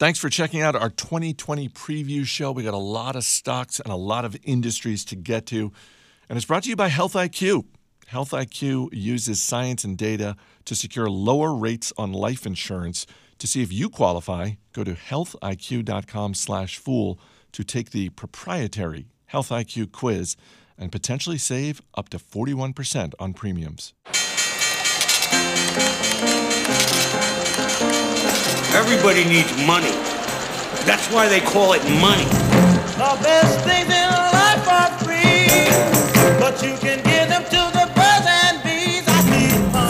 Thanks for checking out our 2020 preview show. We got a lot of stocks and a lot of industries to get to. And it's brought to you by Health IQ. Health IQ uses science and data to secure lower rates on life insurance. To see if you qualify, go to healthiq.com/fool to take the proprietary Health IQ quiz and potentially save up to 41% on premiums. Everybody needs money. That's why they call it money. The best things in life are free, but you can give them to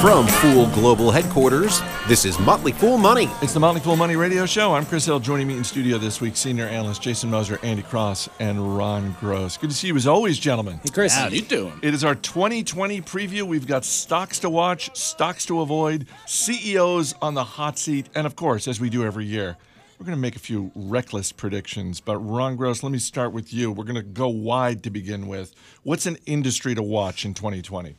From Fool Global Headquarters, this is Motley Fool Money. It's the Motley Fool Money Radio Show. I'm Chris Hill. Joining me in studio this week, senior analyst Jason Moser, Andy Cross, and Ron Gross. Good to see you as always, gentlemen. Hey, Chris, How you doing? It is our 2020 preview. We've got stocks to watch, stocks to avoid, CEOs on the hot seat, and of course, as we do every year, we're going to make a few reckless predictions. But Ron Gross, let me start with you. We're going to go wide to begin with. What's an industry to watch in 2020?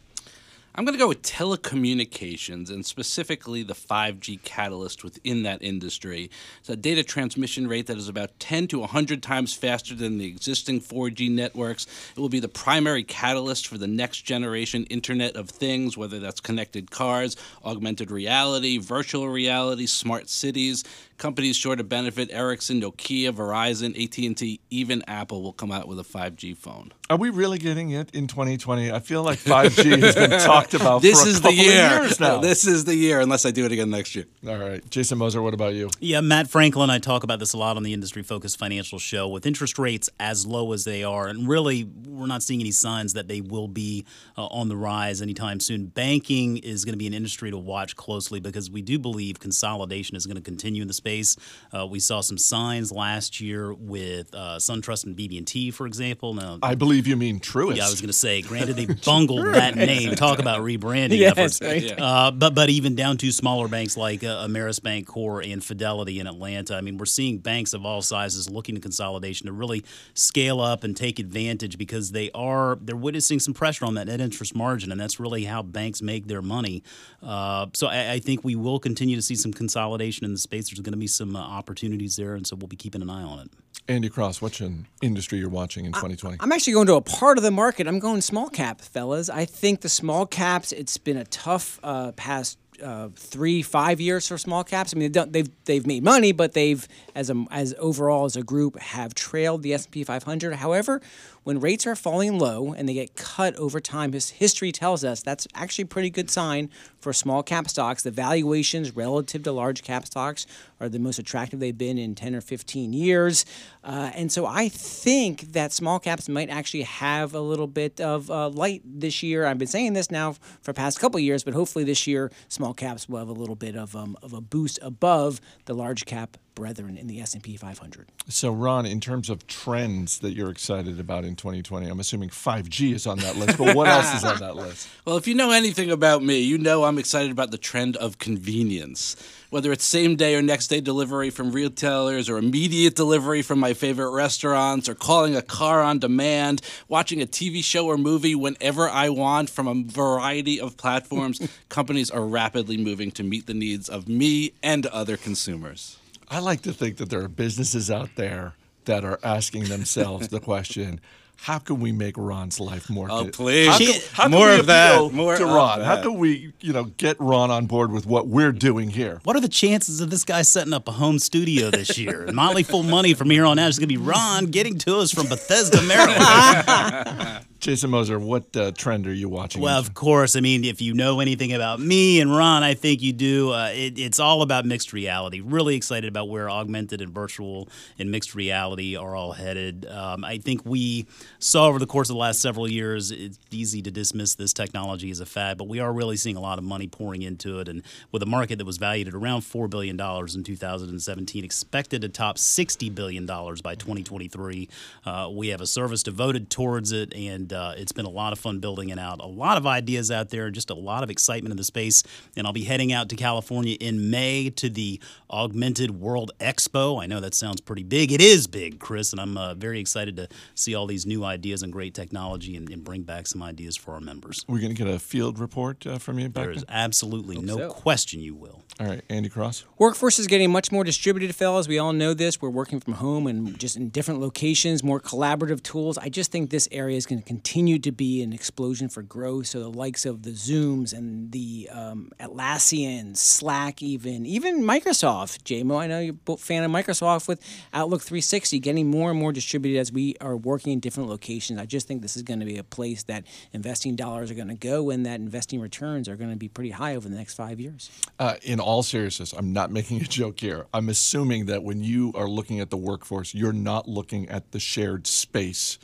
I'm going to go with telecommunications and specifically the 5G catalyst within that industry. It's a data transmission rate that is about 10 to 100 times faster than the existing 4G networks. It will be the primary catalyst for the next generation Internet of Things, whether that's connected cars, augmented reality, virtual reality, smart cities. Companies sure to benefit Ericsson, Nokia, Verizon, AT&T, even Apple will come out with a 5G phone. Are we really getting it in 2020? I feel like 5G has been talked about This for a is the couple year. of years now. This is the year, unless I do it again next year. All right. Jason Moser, what about you? Yeah, Matt Franklin I talk about this a lot on the industry focused financial show. With interest rates as low as they are, and really we're not seeing any signs that they will be uh, on the rise anytime soon. Banking is going to be an industry to watch closely because we do believe consolidation is going to continue in the space. Uh, we saw some signs last year with uh, SunTrust and BB&T, for example. Now, I believe you mean Truist. yeah, I was going to say. Granted, they bungled that name. Talk about rebranding Yes, efforts. right. Uh, but but even down to smaller banks like uh, Ameris Bank Core and Fidelity in Atlanta. I mean, we're seeing banks of all sizes looking to consolidation to really scale up and take advantage because they are they're witnessing some pressure on that net interest margin, and that's really how banks make their money. Uh, so I, I think we will continue to see some consolidation in the space. There's going to be some uh, opportunities there, and so we'll be keeping an eye on it. Andy Cross, what's an industry you're watching in 2020? I'm actually going to a part of the market. I'm going small cap, fellas. I think the small caps. It's been a tough uh, past uh, three, five years for small caps. I mean, they've, they've they've made money, but they've as a as overall as a group have trailed the S and P 500. However, when rates are falling low and they get cut over time, his history tells us that's actually a pretty good sign for small cap stocks. The valuations relative to large cap stocks are the most attractive they've been in 10 or 15 years. Uh, and so I think that small caps might actually have a little bit of uh, light this year. I've been saying this now for past couple years, but hopefully this year small caps will have a little bit of, um, of a boost above the large cap brethren in the S&P 500. So, Ron, in terms of trends that you're excited about in 2020, I'm assuming 5G is on that list, but what else is on that list? Well, if you know anything about me, you know I'm excited about the trend of convenience. Whether it's same day or next day delivery from retailers, or immediate delivery from my favorite restaurants, or calling a car on demand, watching a TV show or movie whenever I want from a variety of platforms, companies are rapidly moving to meet the needs of me and other consumers. I like to think that there are businesses out there that are asking themselves the question. How can we make Ron's life more? Oh, please. How can, how can More we of that. More to of Ron? How can we, you know, get Ron on board with what we're doing here? What are the chances of this guy setting up a home studio this year? Motley Fool Money from here on out is going to be Ron getting to us from Bethesda, Maryland. Jason Moser, what uh, trend are you watching? Well, of course. I mean, if you know anything about me and Ron, I think you do. Uh, it, it's all about mixed reality. Really excited about where augmented and virtual and mixed reality are all headed. Um, I think we saw over the course of the last several years, it's easy to dismiss this technology as a fad, but we are really seeing a lot of money pouring into it. And with a market that was valued at around $4 billion in 2017, expected to top $60 billion by 2023, uh, we have a service devoted towards it. And and uh, it's been a lot of fun building it out. A lot of ideas out there, just a lot of excitement in the space. And I'll be heading out to California in May to the Augmented World Expo. I know that sounds pretty big. It is big, Chris, and I'm uh, very excited to see all these new ideas and great technology and, and bring back some ideas for our members. We're going to get a field report uh, from you back There is then? absolutely no so. question you will. All right, Andy Cross. Workforce is getting much more distributed, fellas. We all know this. We're working from home and just in different locations, more collaborative tools. I just think this area is going to continue to be an explosion for growth. So the likes of the Zooms and the um, Atlassian, Slack, even even Microsoft. JMO, I know you're a fan of Microsoft with Outlook 360, getting more and more distributed as we are working in different locations. I just think this is going to be a place that investing dollars are going to go, and that investing returns are going to be pretty high over the next five years. Uh, in all seriousness, I'm not making a joke here. I'm assuming that when you are looking at the workforce, you're not looking at the shared space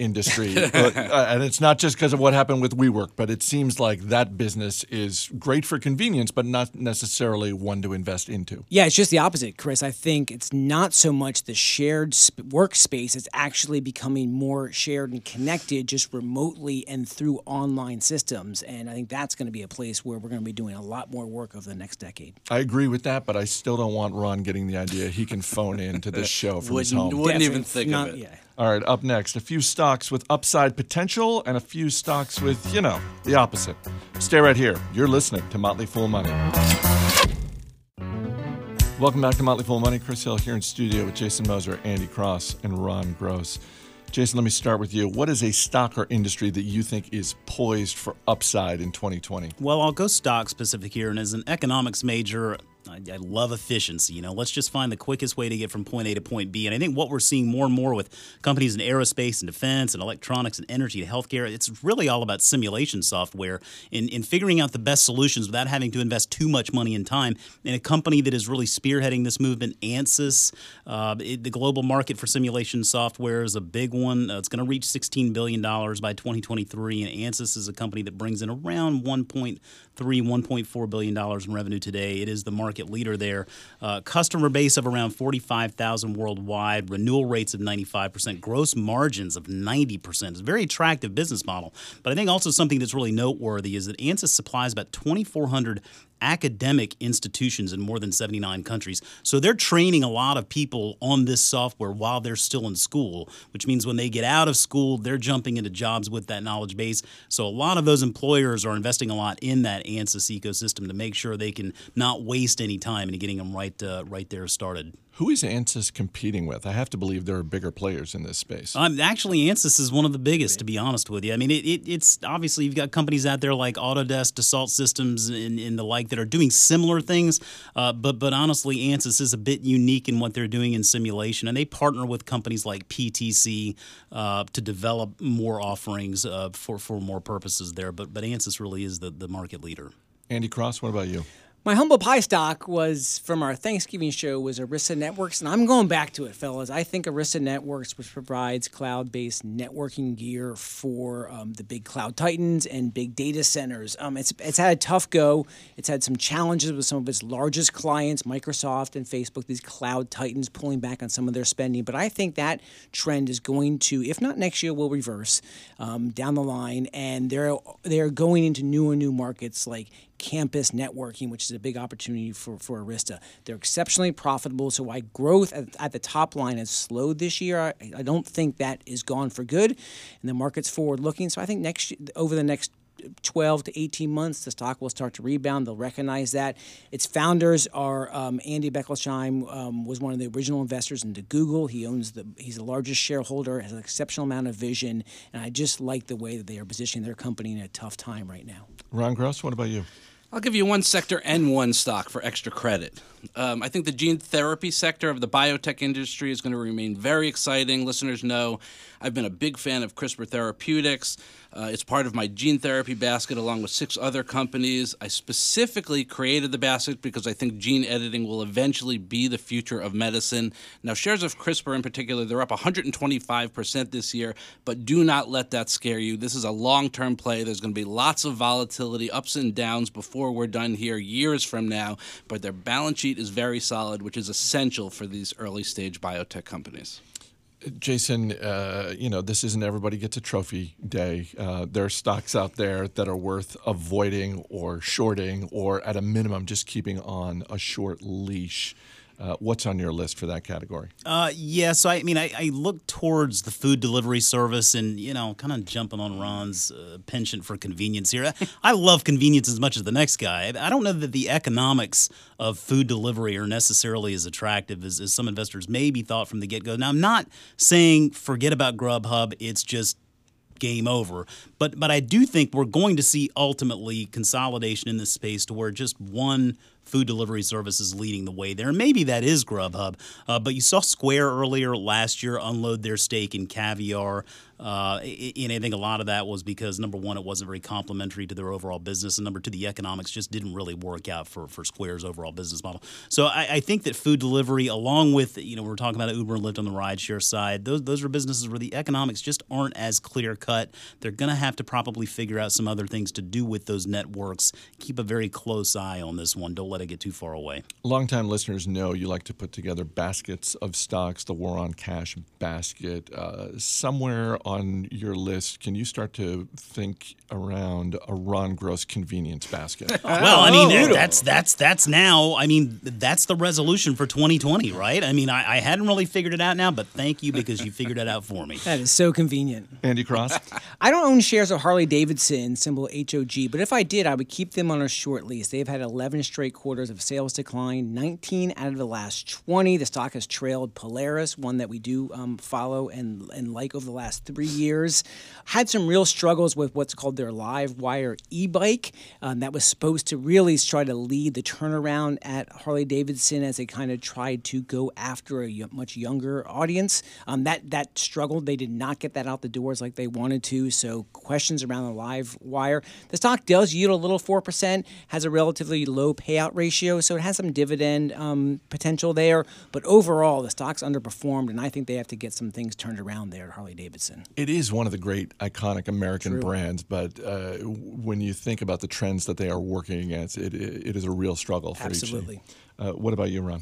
industry. But, uh, and it's not just because of what happened with WeWork, but it seems like that business is great for convenience, but not necessarily one to invest into. Yeah, it's just the opposite, Chris. I think it's not so much the shared sp- workspace, it's actually becoming more shared and connected just remotely and through online systems. And I think that's going to be a place where we're going to be doing a lot more work over the next decade. I agree with that, but I still don't want Ron getting the idea he can phone in to this show from his Wouldn't, home. wouldn't even think not- of it. Yeah. All right, up next, a few stocks with upside potential and a few stocks with, you know, the opposite. Stay right here. You're listening to Motley Fool Money. Welcome back to Motley Fool Money. Chris Hill here in studio with Jason Moser, Andy Cross, and Ron Gross. Jason, let me start with you. What is a stock or industry that you think is poised for upside in 2020? Well, I'll go stock specific here, and as an economics major, I, I love efficiency. You know, let's just find the quickest way to get from point A to point B. And I think what we're seeing more and more with companies in aerospace and defense and electronics and energy and healthcare, it's really all about simulation software in, in figuring out the best solutions without having to invest too much money and time. And a company that is really spearheading this movement, ANSYS, uh, it- the global market for simulation software is a big one. Uh, it's going to reach $16 billion by 2023. And ANSYS is a company that brings in around 1.3, 1.4 billion dollars in revenue today. It is the market leader there. Uh, customer base of around 45,000 worldwide. Renewal rates of 95%. Gross margins of 90%. It's a very attractive business model. But I think also something that's really noteworthy is that ANSYS supplies about 2,400 academic institutions in more than 79 countries. So they're training a lot of people on this software while they're still in school, which means when they get out of school, they're jumping into jobs with that knowledge base. So a lot of those employers are investing a lot in that ANSYS ecosystem to make sure they can not waste any time in getting them right uh, right there started. Who is ANSYS competing with? I have to believe there are bigger players in this space. Um, actually, ANSYS is one of the biggest, to be honest with you. I mean, it, it, it's obviously you've got companies out there like Autodesk, Dassault Systems, and, and the like that are doing similar things. Uh, but but honestly, ANSYS is a bit unique in what they're doing in simulation, and they partner with companies like PTC uh, to develop more offerings uh, for for more purposes there. But but ANSYS really is the, the market leader. Andy Cross, what about you? My humble pie stock was from our Thanksgiving show was Arista Networks, and I'm going back to it, fellas. I think Arista Networks, which provides cloud-based networking gear for um, the big cloud titans and big data centers, um, it's it's had a tough go. It's had some challenges with some of its largest clients, Microsoft and Facebook. These cloud titans pulling back on some of their spending, but I think that trend is going to, if not next year, will reverse um, down the line, and they're they're going into new and new markets like campus networking, which is a big opportunity for, for Arista. They're exceptionally profitable, so why growth at, at the top line has slowed this year, I, I don't think that is gone for good, and the market's forward looking. So I think next over the next 12 to 18 months, the stock will start to rebound. They'll recognize that. Its founders are um, Andy Bechtolsheim um, was one of the original investors into Google. He owns the he's the largest shareholder, has an exceptional amount of vision, and I just like the way that they are positioning their company in a tough time right now. Ron Gross, what about you? I'll give you one sector and one stock for extra credit. Um, I think the gene therapy sector of the biotech industry is going to remain very exciting. Listeners know I've been a big fan of CRISPR Therapeutics. Uh, it's part of my gene therapy basket along with six other companies. I specifically created the basket because I think gene editing will eventually be the future of medicine. Now, shares of CRISPR in particular, they're up 125% this year, but do not let that scare you. This is a long term play. There's going to be lots of volatility, ups and downs before we're done here years from now, but their balance sheet is very solid, which is essential for these early stage biotech companies. Jason, uh, you know, this isn't everybody gets a trophy day. Uh, there are stocks out there that are worth avoiding or shorting, or at a minimum, just keeping on a short leash. Uh, what's on your list for that category? Uh, yeah, so I, I mean, I, I look towards the food delivery service, and you know, kind of jumping on Ron's uh, penchant for convenience here. I love convenience as much as the next guy. I don't know that the economics of food delivery are necessarily as attractive as, as some investors maybe thought from the get go. Now, I'm not saying forget about Grubhub. It's just game over. But but I do think we're going to see ultimately consolidation in this space to where just one food delivery services leading the way there. Maybe that is Grubhub. Uh, but you saw Square earlier last year unload their stake in Caviar. Uh, and I think a lot of that was because number one, it wasn't very complementary to their overall business, and number two, the economics just didn't really work out for, for Square's overall business model. So I, I think that food delivery, along with you know we're talking about Uber and Lyft on the rideshare side, those those are businesses where the economics just aren't as clear cut. They're going to have to probably figure out some other things to do with those networks. Keep a very close eye on this one. Don't let it get too far away. Longtime listeners know you like to put together baskets of stocks, the war on cash basket. Uh, somewhere on your list, can you start to think around a Ron Gross convenience basket? well, I mean, that's that's that's now. I mean, that's the resolution for 2020, right? I mean, I, I hadn't really figured it out now, but thank you because you figured it out for me. That is so convenient. Andy Cross? I don't own shares of Harley Davidson, symbol HOG, but if I did, I would keep them on a short lease. They've had 11 straight quarters of sales decline, 19 out of the last 20. The stock has trailed Polaris, one that we do um, follow and, and like over the last three years. Had some real struggles with what's called their live wire e bike. Um, that was supposed to really try to lead the turnaround at Harley Davidson as they kind of tried to go after a much younger audience. Um, that, that struggled. They did not get that out the doors like they wanted to. So, questions around the live wire. The stock does yield a little 4%, has a relatively low payout ratio, so it has some dividend um, potential there. But overall, the stock's underperformed, and I think they have to get some things turned around there at Harley Davidson. It is one of the great iconic American brands, but uh, when you think about the trends that they are working against, it, it is a real struggle for Absolutely. each. Uh, what about you, Ron?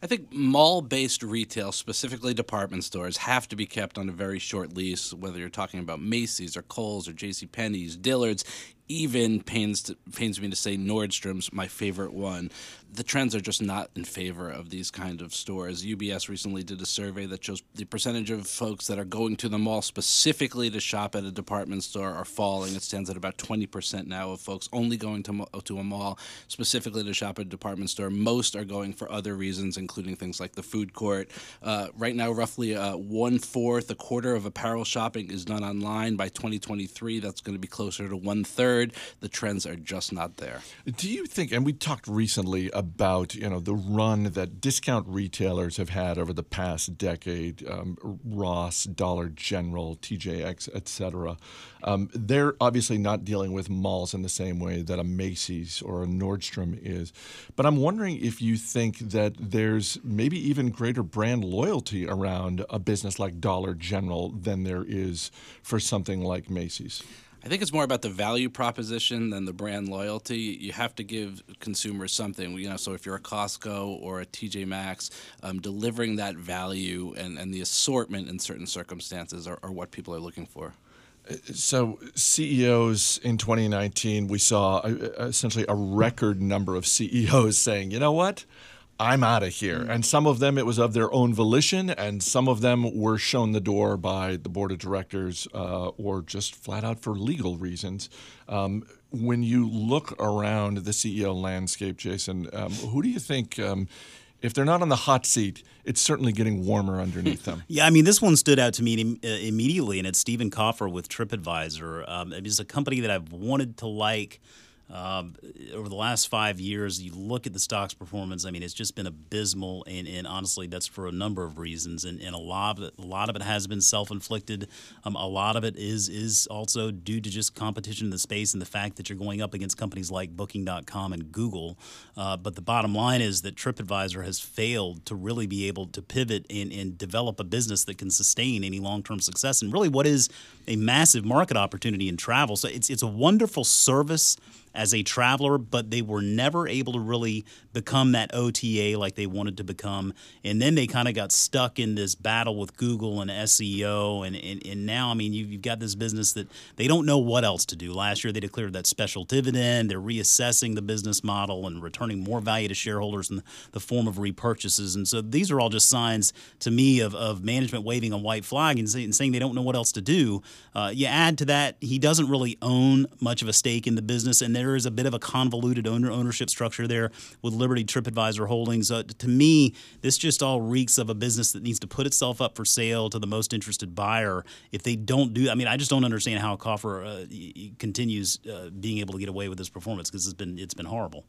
I think mall based retail, specifically department stores, have to be kept on a very short lease, whether you're talking about Macy's or Kohl's or JCPenney's, Dillard's, even pains, to, pains me to say Nordstrom's, my favorite one. The trends are just not in favor of these kind of stores. UBS recently did a survey that shows the percentage of folks that are going to the mall specifically to shop at a department store are falling. It stands at about 20% now of folks only going to, to a mall specifically to shop at a department store. Most are going for other reasons, including things like the food court. Uh, right now, roughly uh, one fourth, a quarter of apparel shopping is done online. By 2023, that's going to be closer to one third. The trends are just not there. Do you think, and we talked recently about you know the run that discount retailers have had over the past decade, um, Ross, Dollar General, TJX, et cetera. Um, they're obviously not dealing with malls in the same way that a Macy's or a Nordstrom is. But I'm wondering if you think that there's maybe even greater brand loyalty around a business like Dollar General than there is for something like Macy's. I think it's more about the value proposition than the brand loyalty. You have to give consumers something. You know, so if you're a Costco or a TJ Maxx, um, delivering that value and, and the assortment in certain circumstances are, are what people are looking for. So, CEOs in 2019, we saw uh, essentially a record number of CEOs saying, you know what? I'm out of here. And some of them, it was of their own volition, and some of them were shown the door by the board of directors uh, or just flat out for legal reasons. Um, when you look around the CEO landscape, Jason, um, who do you think, um, if they're not on the hot seat, it's certainly getting warmer underneath them? Yeah, I mean, this one stood out to me uh, immediately, and it's Stephen Kaufer with TripAdvisor. Um, it is a company that I've wanted to like. Um, over the last five years, you look at the stock's performance. I mean, it's just been abysmal, and, and honestly, that's for a number of reasons. And, and a lot of it, a lot of it has been self-inflicted. Um, a lot of it is is also due to just competition in the space and the fact that you're going up against companies like Booking.com and Google. Uh, but the bottom line is that TripAdvisor has failed to really be able to pivot and, and develop a business that can sustain any long-term success. And really, what is a massive market opportunity in travel? So it's it's a wonderful service as a traveler, but they were never able to really become that OTA like they wanted to become. And then they kind of got stuck in this battle with Google and SEO. And, and, and now, I mean, you've, you've got this business that they don't know what else to do. Last year, they declared that special dividend. They're reassessing the business model and returning more value to shareholders in the form of repurchases. And so these are all just signs to me of, of management waving a white flag and, say, and saying they don't know what else to do. Uh, you add to that, he doesn't really own much of a stake in the business, and there is a bit of a convoluted owner ownership structure there with Liberty TripAdvisor Holdings. Uh, to me, this just all reeks of a business that needs to put itself up for sale to the most interested buyer. If they don't do, I mean, I just don't understand how Kaufer uh, continues uh, being able to get away with this performance because it's been it's been horrible.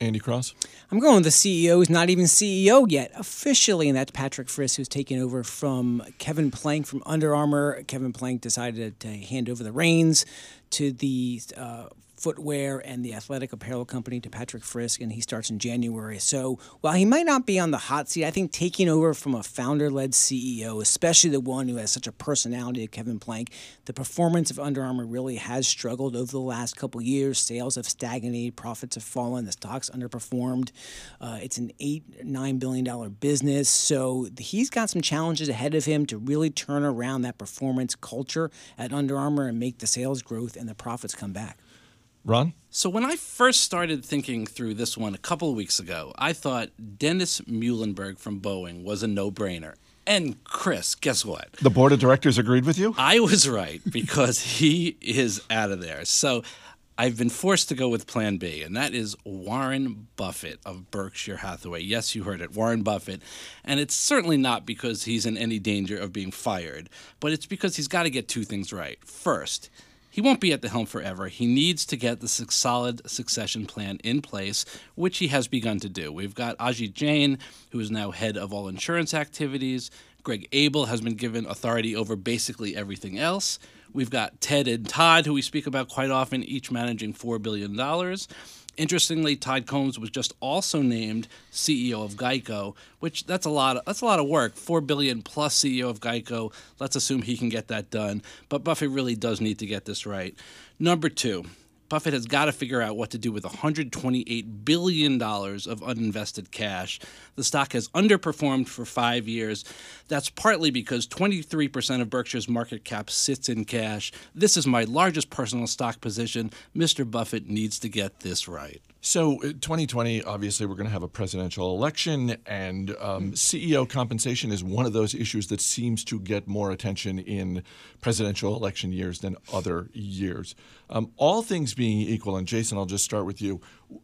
Andy Cross? I'm going with the CEO who's not even CEO yet officially, and that's Patrick Frisk, who's taken over from Kevin Plank from Under Armour. Kevin Plank decided to hand over the reins to the uh, footwear and the athletic apparel company to Patrick Frisk, and he starts in January. So while he might not be on the hot seat, I think taking over from a founder led CEO, especially the one who has such a personality Kevin Plank, the performance of Under Armour really has struggled over the last couple years. Sales have stagnated, profits have fallen, the stock's underperformed. Uh, it's an eight, nine billion dollar business. So he's got some challenges ahead of him to really turn around that performance culture at Under Armour and make the sales growth and the profits come back. Ron? So when I first started thinking through this one a couple of weeks ago, I thought Dennis Muilenburg from Boeing was a no-brainer. And Chris, guess what? The board of directors agreed with you? I was right because he is out of there. So I've been forced to go with plan B, and that is Warren Buffett of Berkshire Hathaway. Yes, you heard it, Warren Buffett. And it's certainly not because he's in any danger of being fired, but it's because he's got to get two things right. First, he won't be at the helm forever. He needs to get the solid succession plan in place, which he has begun to do. We've got Ajit Jain, who is now head of all insurance activities. Greg Abel has been given authority over basically everything else. We've got Ted and Todd, who we speak about quite often, each managing $4 billion. Interestingly, Todd Combs was just also named CEO of Geico, which that's a lot. Of, that's a lot of work. Four billion plus CEO of Geico. Let's assume he can get that done. But Buffett really does need to get this right. Number two, Buffett has got to figure out what to do with $128 billion of uninvested cash. The stock has underperformed for five years. That's partly because 23% of Berkshire's market cap sits in cash. This is my largest personal stock position. Mr. Buffett needs to get this right. So, 2020, obviously, we're going to have a presidential election, and um, CEO compensation is one of those issues that seems to get more attention in presidential election years than other years. Um, all things being equal, and Jason, I'll just start with you.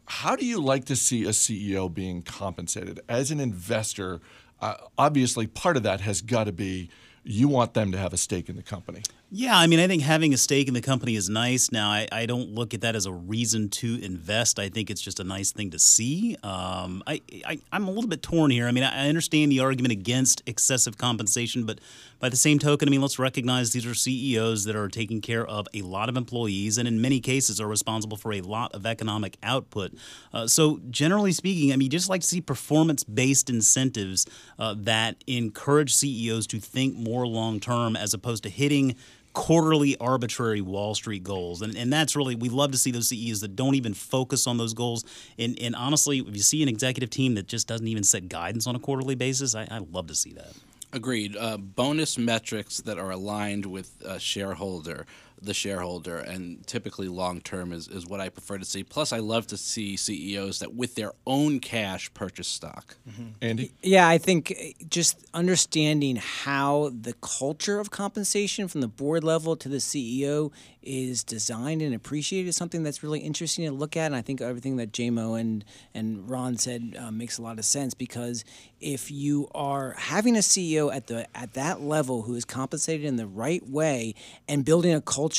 How do you like to see a CEO being compensated? As an investor, uh, obviously, part of that has got to be you want them to have a stake in the company. Yeah, I mean, I think having a stake in the company is nice. Now, I, I don't look at that as a reason to invest. I think it's just a nice thing to see. Um, I, I, am a little bit torn here. I mean, I understand the argument against excessive compensation, but by the same token, I mean, let's recognize these are CEOs that are taking care of a lot of employees and in many cases are responsible for a lot of economic output. Uh, so, generally speaking, I mean, you just like to see performance based incentives uh, that encourage CEOs to think more long term as opposed to hitting quarterly arbitrary Wall Street goals. And, and that's really, we love to see those CEOs that don't even focus on those goals. And, and honestly, if you see an executive team that just doesn't even set guidance on a quarterly basis, I, I love to see that. Agreed. Uh, bonus metrics that are aligned with shareholder the shareholder, and typically long term is, is what I prefer to see. Plus, I love to see CEOs that with their own cash purchase stock. Mm-hmm. Andy? Yeah, I think just understanding how the culture of compensation from the board level to the CEO is designed and appreciated is something that's really interesting to look at. And I think everything that JMO and, and Ron said uh, makes a lot of sense because if you are having a CEO at the at that level who is compensated in the right way and building a culture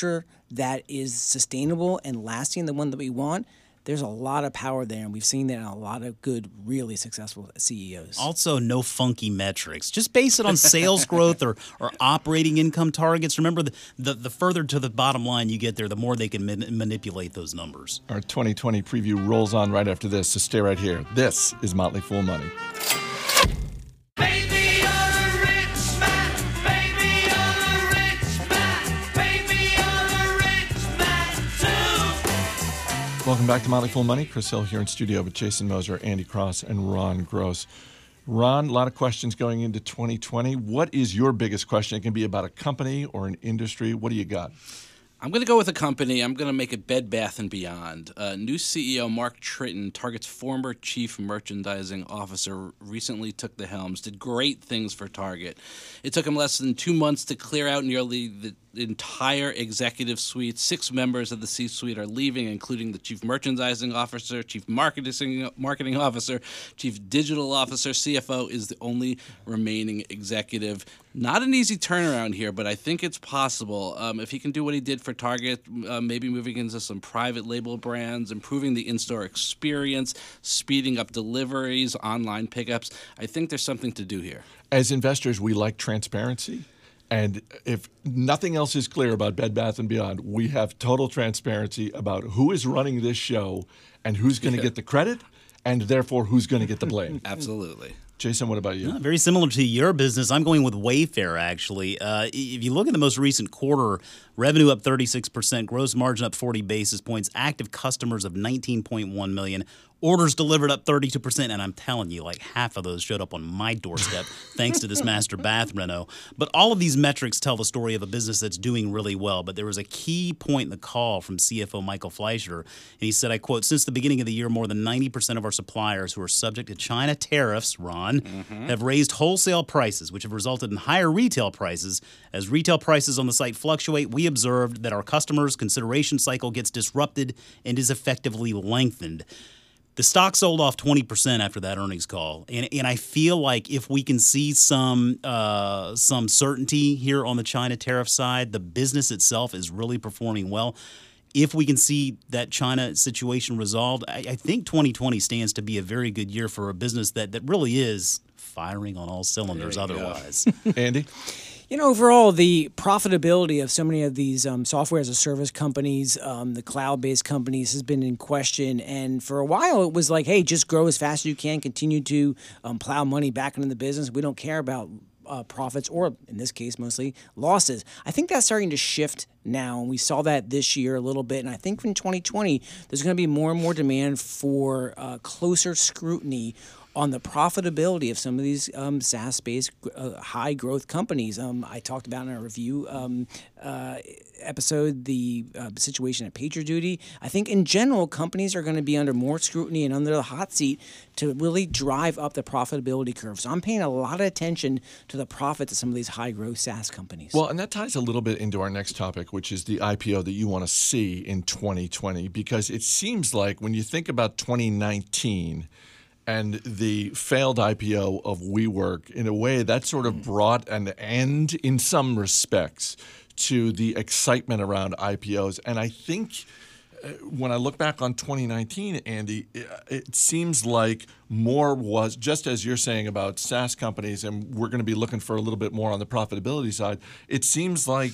that is sustainable and lasting, the one that we want, there's a lot of power there, and we've seen that in a lot of good, really successful CEOs. Also, no funky metrics. Just base it on sales growth or, or operating income targets. Remember, the, the, the, further to the bottom line you get there, the more they can man- manipulate those numbers. Our 2020 preview rolls on right after this, so stay right here. This is Motley Fool Money. Welcome back to Motley Fool Money. Chris Hill here in studio with Jason Moser, Andy Cross, and Ron Gross. Ron, a lot of questions going into 2020. What is your biggest question? It can be about a company or an industry. What do you got? I'm going to go with a company. I'm going to make it Bed Bath and Beyond. Uh, new CEO Mark Tritton, Target's former chief merchandising officer, recently took the helms. Did great things for Target. It took him less than two months to clear out nearly the entire executive suite. Six members of the C-suite are leaving, including the chief merchandising officer, chief marketing marketing officer, chief digital officer. CFO is the only remaining executive. Not an easy turnaround here, but I think it's possible. Um, if he can do what he did for Target, uh, maybe moving into some private label brands, improving the in-store experience, speeding up deliveries, online pickups. I think there's something to do here. As investors, we like transparency. And if nothing else is clear about Bed Bath and Beyond, we have total transparency about who is running this show and who's going to get the credit and therefore who's going to get the blame. Absolutely. Jason, what about you? Very similar to your business. I'm going with Wayfair, actually. Uh, if you look at the most recent quarter, revenue up 36%, gross margin up 40 basis points, active customers of 19.1 million, orders delivered up 32%. And I'm telling you, like half of those showed up on my doorstep thanks to this master bath reno. But all of these metrics tell the story of a business that's doing really well. But there was a key point in the call from CFO Michael Fleischer. And he said, I quote, since the beginning of the year, more than 90% of our suppliers who are subject to China tariffs, Ron, mm-hmm. have raised wholesale prices, which have resulted in higher retail prices. As retail prices on the site fluctuate, we observed that our customers' consideration cycle gets disrupted and is effectively lengthened. The stock sold off 20% after that earnings call. And, and I feel like if we can see some uh, some certainty here on the China tariff side, the business itself is really performing well. If we can see that China situation resolved, I, I think 2020 stands to be a very good year for a business that, that really is firing on all cylinders otherwise. Andy? You know, overall, the profitability of so many of these um, software as a service companies, um, the cloud based companies, has been in question. And for a while, it was like, hey, just grow as fast as you can, continue to um, plow money back into the business. We don't care about uh, profits or, in this case, mostly losses. I think that's starting to shift now. And we saw that this year a little bit. And I think in 2020, there's going to be more and more demand for uh, closer scrutiny on the profitability of some of these um, SaaS-based uh, high-growth companies. Um, I talked about in our review um, uh, episode the uh, situation at PagerDuty. I think in general, companies are going to be under more scrutiny and under the hot seat to really drive up the profitability curve. So I'm paying a lot of attention to the profits of some of these high-growth SaaS companies. Well, and that ties a little bit into our next topic, which is the IPO that you want to see in 2020, because it seems like when you think about 2019 and the failed IPO of WeWork, in a way, that sort of brought an end in some respects to the excitement around IPOs. And I think uh, when I look back on 2019, Andy, it, it seems like more was just as you're saying about SaaS companies, and we're going to be looking for a little bit more on the profitability side. It seems like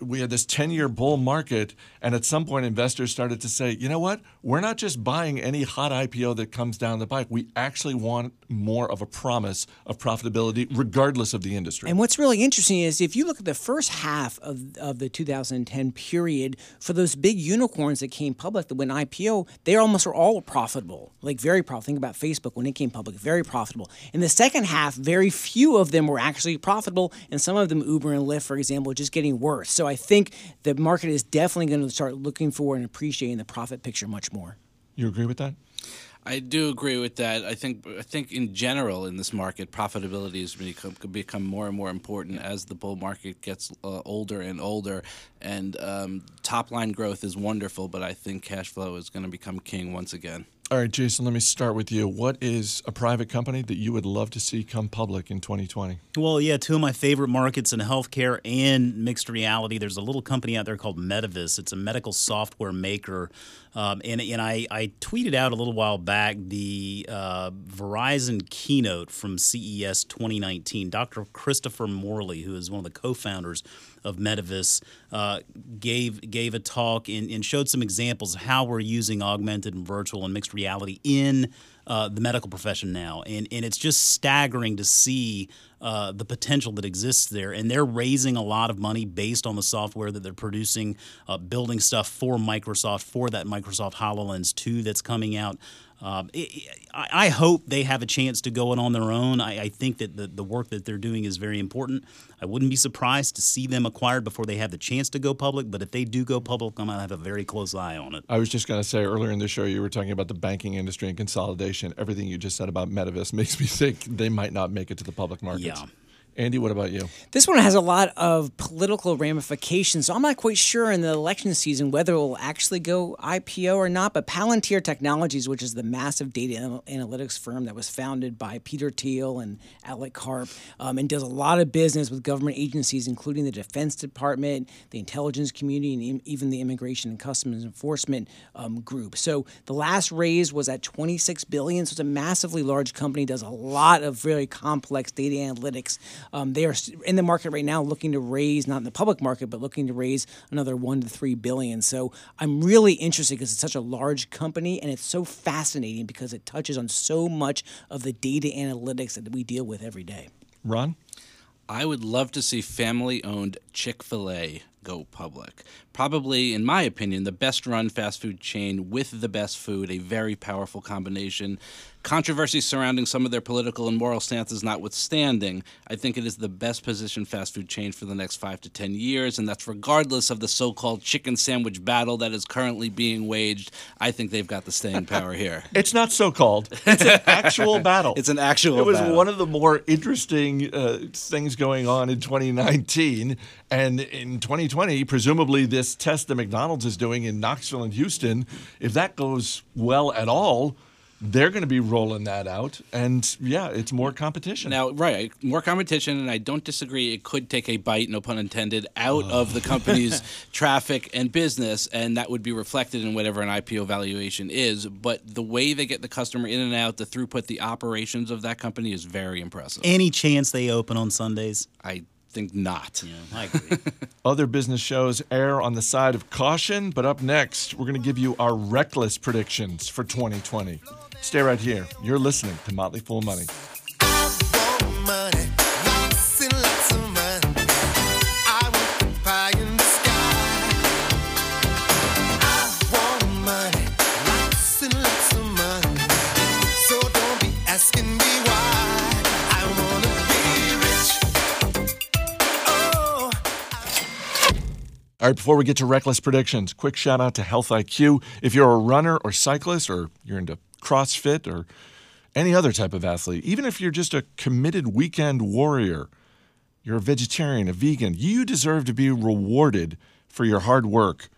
we had this 10 year bull market, and at some point, investors started to say, you know what? We're not just buying any hot IPO that comes down the pike. We actually want more of a promise of profitability, regardless of the industry. And what's really interesting is if you look at the first half of, of the 2010 period, for those big unicorns that came public that went IPO, they almost were all profitable, like very profitable. Think about Facebook when it came public, very profitable. In the second half, very few of them were actually profitable, and some of them, Uber and Lyft, for example, just getting worse. So I think the market is definitely going to start looking for and appreciating the profit picture much more. you agree with that? I do agree with that. I think I think in general in this market, profitability has become become more and more important as the bull market gets uh, older and older. And um, top line growth is wonderful, but I think cash flow is going to become king once again. All right, Jason, let me start with you. What is a private company that you would love to see come public in 2020? Well, yeah, two of my favorite markets in healthcare and mixed reality. There's a little company out there called Medivis. It's a medical software maker. Um, and and I, I tweeted out a little while back the uh, Verizon keynote from CES 2019. Dr. Christopher Morley, who is one of the co founders of Medivis, uh, gave gave a talk and, and showed some examples of how we're using augmented and virtual and mixed reality in uh, the medical profession now, and and it's just staggering to see. Uh, the potential that exists there, and they're raising a lot of money based on the software that they're producing, uh, building stuff for Microsoft for that Microsoft Hololens 2 that's coming out. Um, it, I, I hope they have a chance to go it on their own. I, I think that the, the work that they're doing is very important. I wouldn't be surprised to see them acquired before they have the chance to go public. But if they do go public, I'm gonna have a very close eye on it. I was just going to say earlier in the show, you were talking about the banking industry and consolidation. Everything you just said about Medivis makes me think they might not make it to the public markets. Yeah. Andy, what about you? This one has a lot of political ramifications, so I'm not quite sure in the election season whether it will actually go IPO or not. But Palantir Technologies, which is the massive data analytics firm that was founded by Peter Thiel and Alex Karp, um, and does a lot of business with government agencies, including the Defense Department, the intelligence community, and even the Immigration and Customs Enforcement um, group. So the last raise was at 26 billion. So it's a massively large company, does a lot of very complex data analytics. Um, they are in the market right now looking to raise, not in the public market, but looking to raise another one to three billion. So I'm really interested because it's such a large company and it's so fascinating because it touches on so much of the data analytics that we deal with every day. Ron? I would love to see family owned Chick fil A go public. Probably, in my opinion, the best run fast food chain with the best food, a very powerful combination. Controversy surrounding some of their political and moral stances notwithstanding, I think it is the best positioned fast food chain for the next five to ten years, and that's regardless of the so called chicken sandwich battle that is currently being waged. I think they've got the staying power here. It's not so called. It's an actual battle. It's an actual It was battle. one of the more interesting uh, things going on in 2019. And in 2020, presumably this test that McDonald's is doing in Knoxville and Houston, if that goes well at all, they're going to be rolling that out. And yeah, it's more competition. Now, right, more competition, and I don't disagree. It could take a bite, no pun intended, out of the company's traffic and business, and that would be reflected in whatever an IPO valuation is. But the way they get the customer in and out, the throughput, the operations of that company is very impressive. Any chance they open on Sundays? I think not. I agree. Other business shows err on the side of caution, but up next, we're going to give you our reckless predictions for 2020. Stay right here. You're listening to Motley Fool Money. All right, before we get to reckless predictions, quick shout out to Health IQ. If you're a runner or cyclist, or you're into CrossFit or any other type of athlete, even if you're just a committed weekend warrior, you're a vegetarian, a vegan, you deserve to be rewarded for your hard work.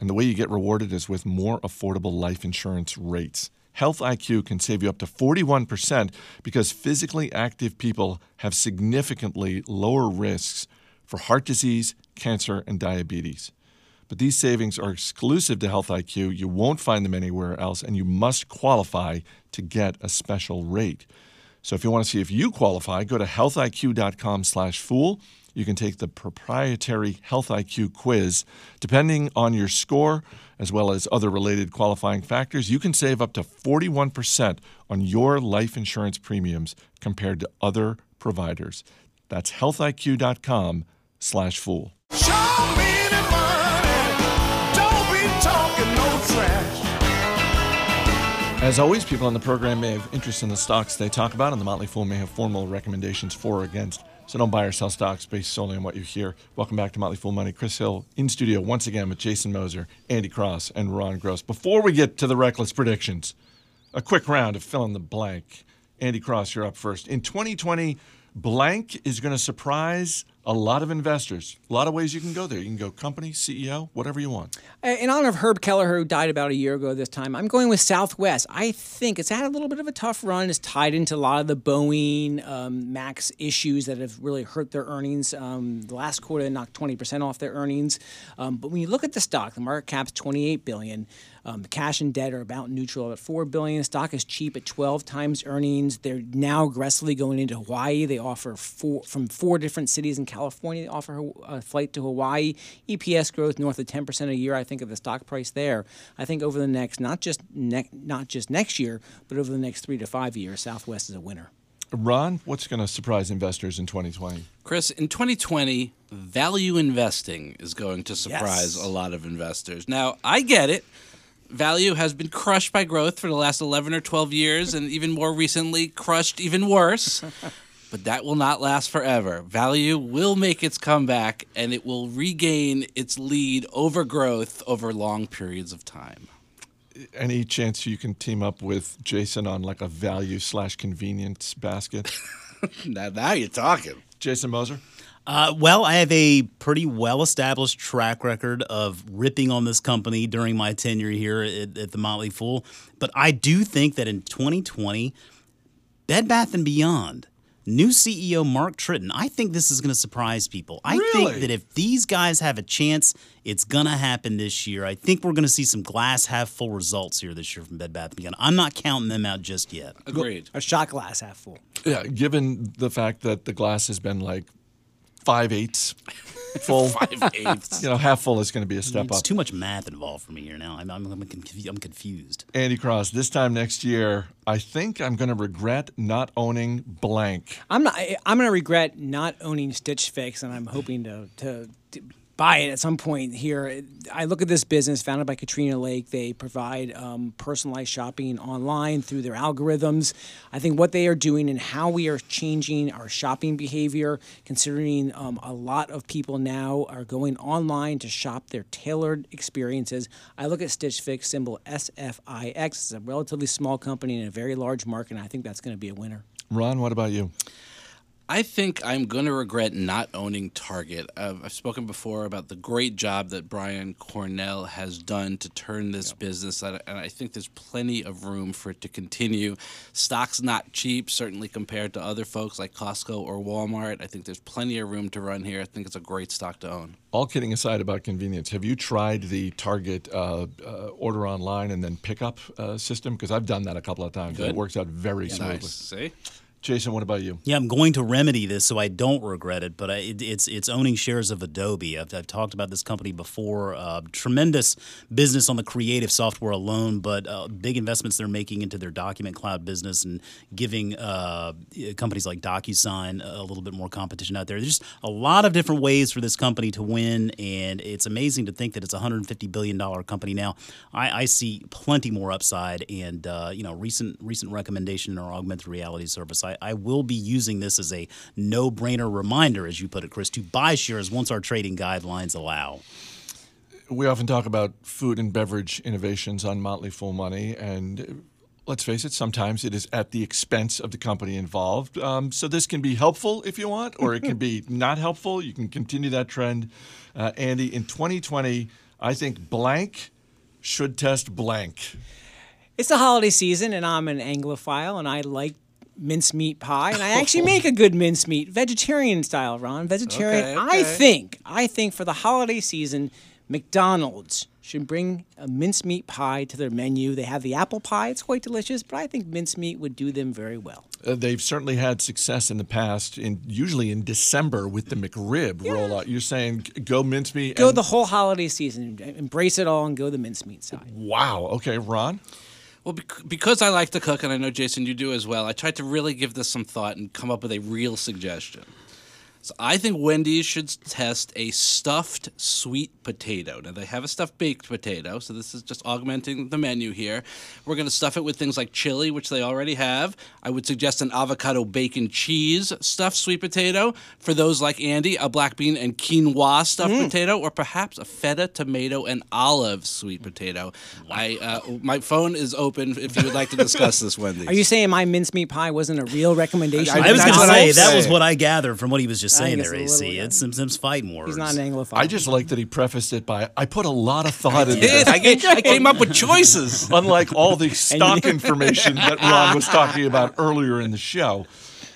And the way you get rewarded is with more affordable life insurance rates. Health IQ can save you up to 41% because physically active people have significantly lower risks for heart disease, cancer, and diabetes. But these savings are exclusive to Health IQ. You won't find them anywhere else, and you must qualify to get a special rate. So if you want to see if you qualify, go to healthiq.com/fool. You can take the proprietary Health IQ quiz. Depending on your score, as well as other related qualifying factors, you can save up to 41% on your life insurance premiums compared to other providers. That's healthiq.com/fool. Show me the money. Don't be talking no trash. As always, people on the program may have interest in the stocks they talk about, and the Motley Fool may have formal recommendations for or against. So don't buy or sell stocks based solely on what you hear. Welcome back to Motley Fool Money. Chris Hill in studio once again with Jason Moser, Andy Cross, and Ron Gross. Before we get to the reckless predictions, a quick round of fill in the blank. Andy Cross, you're up first. In 2020, blank is going to surprise a lot of investors. A lot of ways you can go there. You can go company, CEO, whatever you want. In honor of Herb Kelleher, who died about a year ago this time, I'm going with Southwest. I think it's had a little bit of a tough run. It's tied into a lot of the Boeing um, Max issues that have really hurt their earnings. Um, the last quarter they knocked 20% off their earnings. Um, but when you look at the stock, the market cap's 28 billion. Um, cash and debt are about neutral at 4 billion. Stock is cheap at 12 times earnings. They're now aggressively going into Hawaii. They offer four from four different cities in California. California to offer a flight to Hawaii. EPS growth north of 10% a year. I think of the stock price there. I think over the next not just ne- not just next year, but over the next three to five years, Southwest is a winner. Ron, what's going to surprise investors in 2020? Chris, in 2020, value investing is going to surprise Yes. a lot of investors. Now, I get it. Value has been crushed by growth for the last 11 or 12 years, and even more recently, crushed even worse. But that will not last forever. Value will make its comeback, and it will regain its lead over growth over long periods of time. Any chance you can team up with Jason on like a value slash convenience basket? Now, now you're talking. Jason Moser? Uh, well, I have a pretty well established track record of ripping on this company during my tenure here at, at the Motley Fool. But I do think that in 2020, Bed Bath and Beyond, new CEO Mark Tritton, I think this is going to surprise people. I Really? think that if these guys have a chance, it's going to happen this year. I think we're going to see some glass half full results here this year from Bed Bath and Beyond. I'm not counting them out just yet. Agreed. A shot glass half full. Yeah, given the fact that the glass has been like five eighths full, Five eighths. you know, half full is going to be a step It's up. too much math involved for me here now. I'm, I'm, I'm, confu- I'm confused. Andy Cross, this time next year, I think I'm going to regret not owning blank. I'm not. I- I'm going to regret not owning Stitch Fix, and I'm hoping to, to to buy it at some point here. I look at this business founded by Katrina Lake. They provide um, personalized shopping online through their algorithms. I think what they are doing and how we are changing our shopping behavior, considering um, a lot of people now are going online to shop their tailored experiences. I look at Stitch Fix, symbol SFIX. It's a relatively small company in a very large market, and I think that's going to be a winner. Ron, what about you? I think I'm going to regret not owning Target. Uh, I've spoken before about the great job that Brian Cornell has done to turn this business, and and I think there's plenty of room for it to continue. Stock's not cheap, certainly compared to other folks like Costco or Walmart. I think there's plenty of room to run here. I think it's a great stock to own. All kidding aside about convenience, have you tried the Target uh, uh, order online and then pickup uh, system? Because I've done that a couple of times. and It works out very smoothly. Nice. See? Jason, what about you? Yeah, I'm going to remedy this so I don't regret it. But I, it, it's it's owning shares of Adobe. I've, I've talked about this company before. Uh, tremendous business on the creative software alone, but uh, big investments they're making into their document cloud business and giving uh, companies like DocuSign a little bit more competition out there. There's just a lot of different ways for this company to win, and it's amazing to think that it's a 150 billion dollar company now. I, I see plenty more upside, and uh, you know, recent recent recommendation in our augmented reality service. I, I will be using this as a no brainer reminder, as you put it, Chris, to buy shares once our trading guidelines allow. We often talk about food and beverage innovations on Motley Fool Money, and uh, let's face it, sometimes it is at the expense of the company involved. Um, so this can be helpful if you want, or it can be not helpful. You can continue that trend. Uh, Andy, in 2020, I think blank should test blank. It's the holiday season, and I'm an Anglophile, and I like mincemeat pie, and I actually make a good mincemeat, vegetarian style, Ron. Vegetarian. Okay, I think, I think for the holiday season, McDonald's should bring a mincemeat pie to their menu. They have the apple pie; it's quite delicious, but I think mincemeat would do them very well. Uh, they've certainly had success in the past, in usually in December with the McRib rollout. You're saying go mincemeat. Go and- the whole holiday season, embrace it all, and go the mincemeat side. wow. Okay, Ron. Well, because I like to cook, and I know Jason, you do as well. I tried to really give this some thought and come up with a real suggestion. So I think Wendy's should test a stuffed sweet potato. Now they have a stuffed baked potato, so this is just augmenting the menu here. We're going to stuff it with things like chili, which they already have. I would suggest an avocado bacon cheese stuffed sweet potato. For those like Andy, a black bean and quinoa stuffed potato, or perhaps a feta, tomato, and olive sweet potato. I uh, my phone is open if you would like to discuss this, Wendy. Are you saying my mincemeat pie wasn't a real recommendation? I- I was going to say that was what I gathered from what he was just I saying there. AC, little, it's some some fighting words. He's not an Anglophile. I just like that he prefaced it by, I put a lot of thought into did. this. I, came- I came up with choices. Unlike all the stock information that Ron was talking about earlier in the show.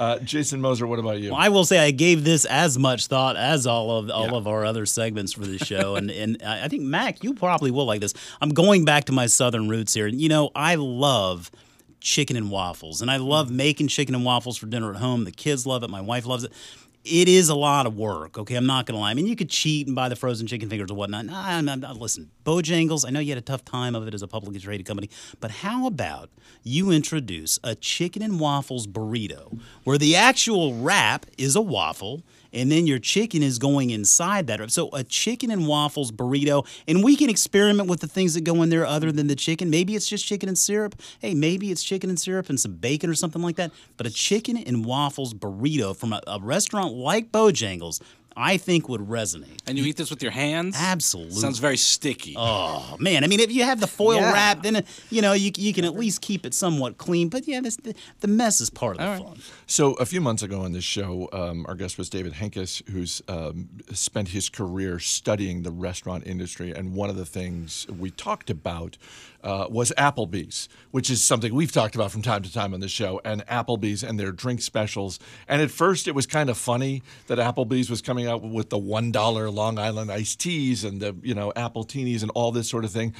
Uh, Jason Moser, what about you? Well, I will say I gave this as much thought as all of all Yeah. of our other segments for this show, and and I I think Mac, you probably will like this. I'm going back to my southern roots here, and you know I love chicken and waffles, and I love making chicken and waffles for dinner at home. The kids love it, my wife loves it. It is a lot of work. Okay, I'm not gonna lie. I mean, you could cheat and buy the frozen chicken fingers or whatnot. Nah, I'm, I'm, listen, Bojangles. I know you had a tough time of it as a publicly traded company, but how about you introduce a chicken and waffles burrito where the actual wrap is a waffle and then your chicken is going inside that. So a chicken and waffles burrito, and we can experiment with the things that go in there other than the chicken. Maybe it's just chicken and syrup. Hey, maybe it's chicken and syrup and some bacon or something like that. But a chicken and waffles burrito from a, a restaurant like Bojangles, I think would resonate. And you eat this with your hands? Absolutely. Sounds very sticky. Oh man, I mean, if you have the foil Yeah. wrap, then you know you, you can at least keep it somewhat clean. But yeah, this, the, the mess is part of the fun. So a few months ago on this show, um, our guest was David Henkes, who's um, spent his career studying the restaurant industry, and one of the things we talked about uh, was Applebee's, which is something we've talked about from time to time on the show, and Applebee's and their drink specials. And at first, it was kind of funny that Applebee's was coming out with the one dollar Long Island iced teas and the you know apple teenies and all this sort of thing.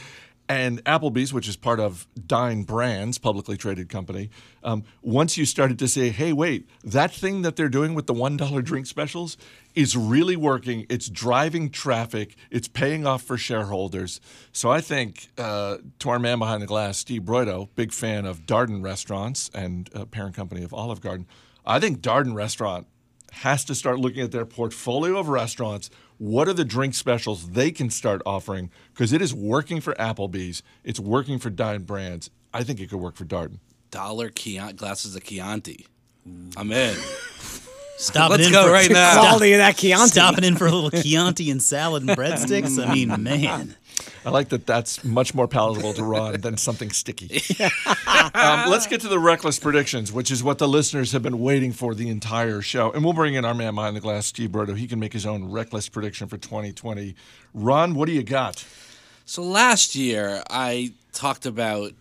And Applebee's, which is part of Dine Brands, publicly traded company, um, once you started to say, hey, wait, that thing that they're doing with the $1 drink specials is really working. It's driving traffic, it's paying off for shareholders. So I think uh, to our man behind the glass, Steve Broido, big fan of Darden Restaurants and uh, parent company of Olive Garden, I think Darden Restaurant has to start looking at their portfolio of restaurants. What are the drink specials they can start offering? Because it is working for Applebee's, it's working for Dine Brands. I think it could work for Darden. Dollar Chianti, glasses of Chianti. I'm in. Stop Let's it in go for, right now. Stop- Quality of that Chianti. Stopping in for a little Chianti and salad and breadsticks. I mean, man. I like that that's much more palatable to Ron than something sticky. um, let's get to the reckless predictions, which is what the listeners have been waiting for the entire show. And we'll bring in our man behind the glass, Steve Broido. He can make his own reckless prediction for 2020. Ron, what do you got? So last year, I talked about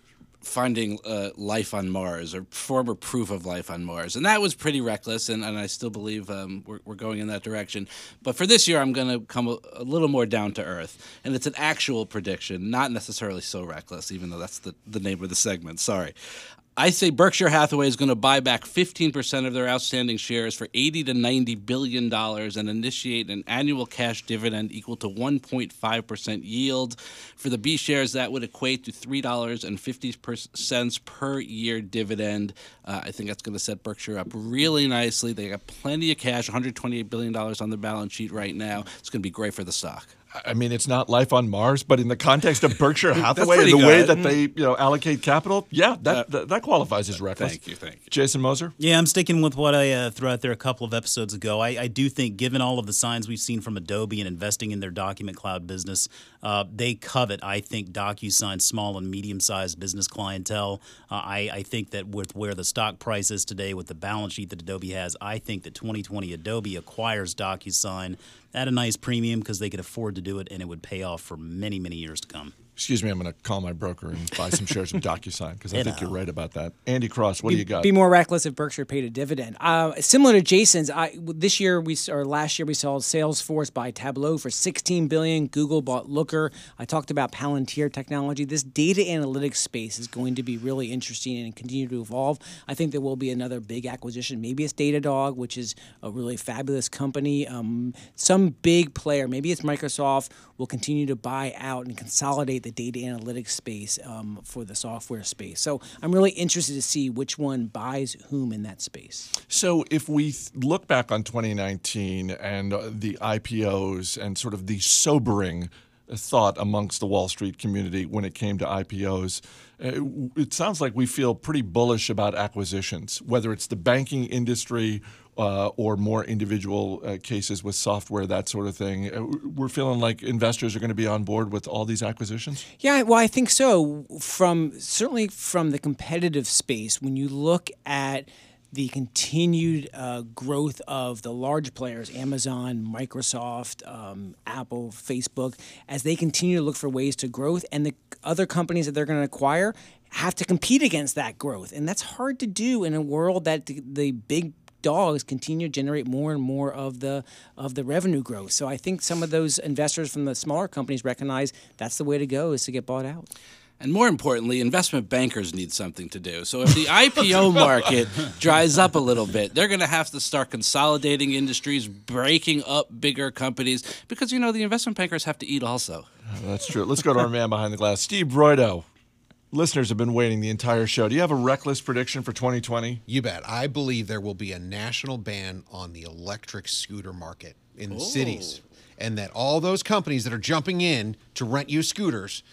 finding uh, life on Mars or former proof of life on Mars. And that was pretty reckless, and, and I still believe um, we're, we're going in that direction. But for this year, I'm going to come a, a little more down to earth. And it's an actual prediction, not necessarily so reckless, even though that's the, the name of the segment. Sorry. I say Berkshire Hathaway is going to buy back 15% of their outstanding shares for 80 to 90 billion dollars and initiate an annual cash dividend equal to 1.5% yield. For the B shares, that would equate to $3.50 per year dividend. Uh, I think that's going to set Berkshire up really nicely. They got plenty of cash, $128 billion on the balance sheet right now. It's going to be great for the stock. I mean, it's not life on Mars, but in the context of Berkshire Hathaway, pretty the way that they you know allocate capital, yeah, that that, that qualifies as reckless. Thank you, thank you. Jason Moser. Yeah, I'm sticking with what I uh, threw out there a couple of episodes ago. I, I do think, given all of the signs we've seen from Adobe and investing in their document cloud business, uh, they covet, I think, DocuSign's small and medium sized business clientele. Uh, I, I think that with where the stock price is today, with the balance sheet that Adobe has, I think that 2020 Adobe acquires DocuSign at a nice premium because they could afford to do it and it would pay off for many, many years to come. Excuse me, I'm going to call my broker and buy some shares of DocuSign because I You think know. you're right about that. Andy Cross, what do you got? Be more reckless if Berkshire paid a dividend. Uh, similar to Jason's, I, this year we or last year we saw Salesforce buy Tableau for 16 billion. Google bought Looker. I talked about Palantir technology. This data analytics space is going to be really interesting and continue to evolve. I think there will be another big acquisition. Maybe it's Datadog, which is a really fabulous company. Um, some big player, maybe it's Microsoft, will continue to buy out and consolidate the data analytics space um, for the software space. So I'm really interested to see which one buys whom in that space. So, if we th- look back on 2019 and uh, the IPOs and sort of the sobering thought amongst the Wall Street community when it came to IPOs, uh, it sounds like we feel pretty bullish about acquisitions, whether it's the banking industry. Uh, or more individual uh, cases with software, that sort of thing. Uh, We're feeling like investors are going to be on board with all these acquisitions. Yeah, well, I think so. From certainly from the competitive space, when you look at the continued uh, growth of the large players, Amazon, Microsoft, um, Apple, Facebook, as they continue to look for ways to growth, and the other companies that they're going to acquire have to compete against that growth, and that's hard to do in a world that the, the big dogs continue to generate more and more of the of the revenue growth. So I think some of those investors from the smaller companies recognize that's the way to go is to get bought out. And more importantly, investment bankers need something to do. So if the IPO market dries up a little bit, they're going to have to start consolidating industries, breaking up bigger companies, because, you know, the investment bankers have to eat also. That's true. Let's go to our man behind the glass, Steve Broido. Listeners have been waiting the entire show. Do you have a reckless prediction for 2020? You bet. I believe there will be a national ban on the electric scooter market in cities, oh. and that all those companies that are jumping in to rent you scooters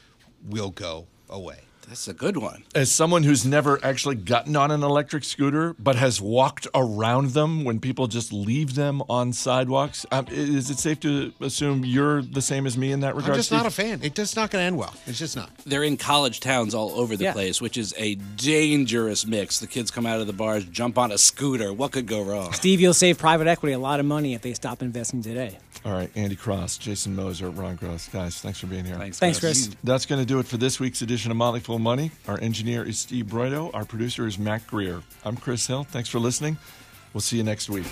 will go away. That's a good one. As someone who's never actually gotten on an electric scooter but has walked around them when people just leave them on sidewalks, um, is it safe to assume you're the same as me in that regard? I'm just Steve? not a fan. It's just not going to end well. It's just not. They're in college towns all over the Yeah. place, which is a dangerous mix. The kids come out of the bars, jump on a scooter. What could go wrong? Steve, you'll save private equity a lot of money if they stop investing today. All right, Andy Cross, Jason Moser, Ron Gross. Guys, thanks for being here. Thanks, Thanks, guys. Chris. That's going to do it for this week's edition of Motley Fool Money. Our engineer is Steve Broido. Our producer is Matt Greer. I'm Chris Hill. Thanks for listening. We'll see you next week.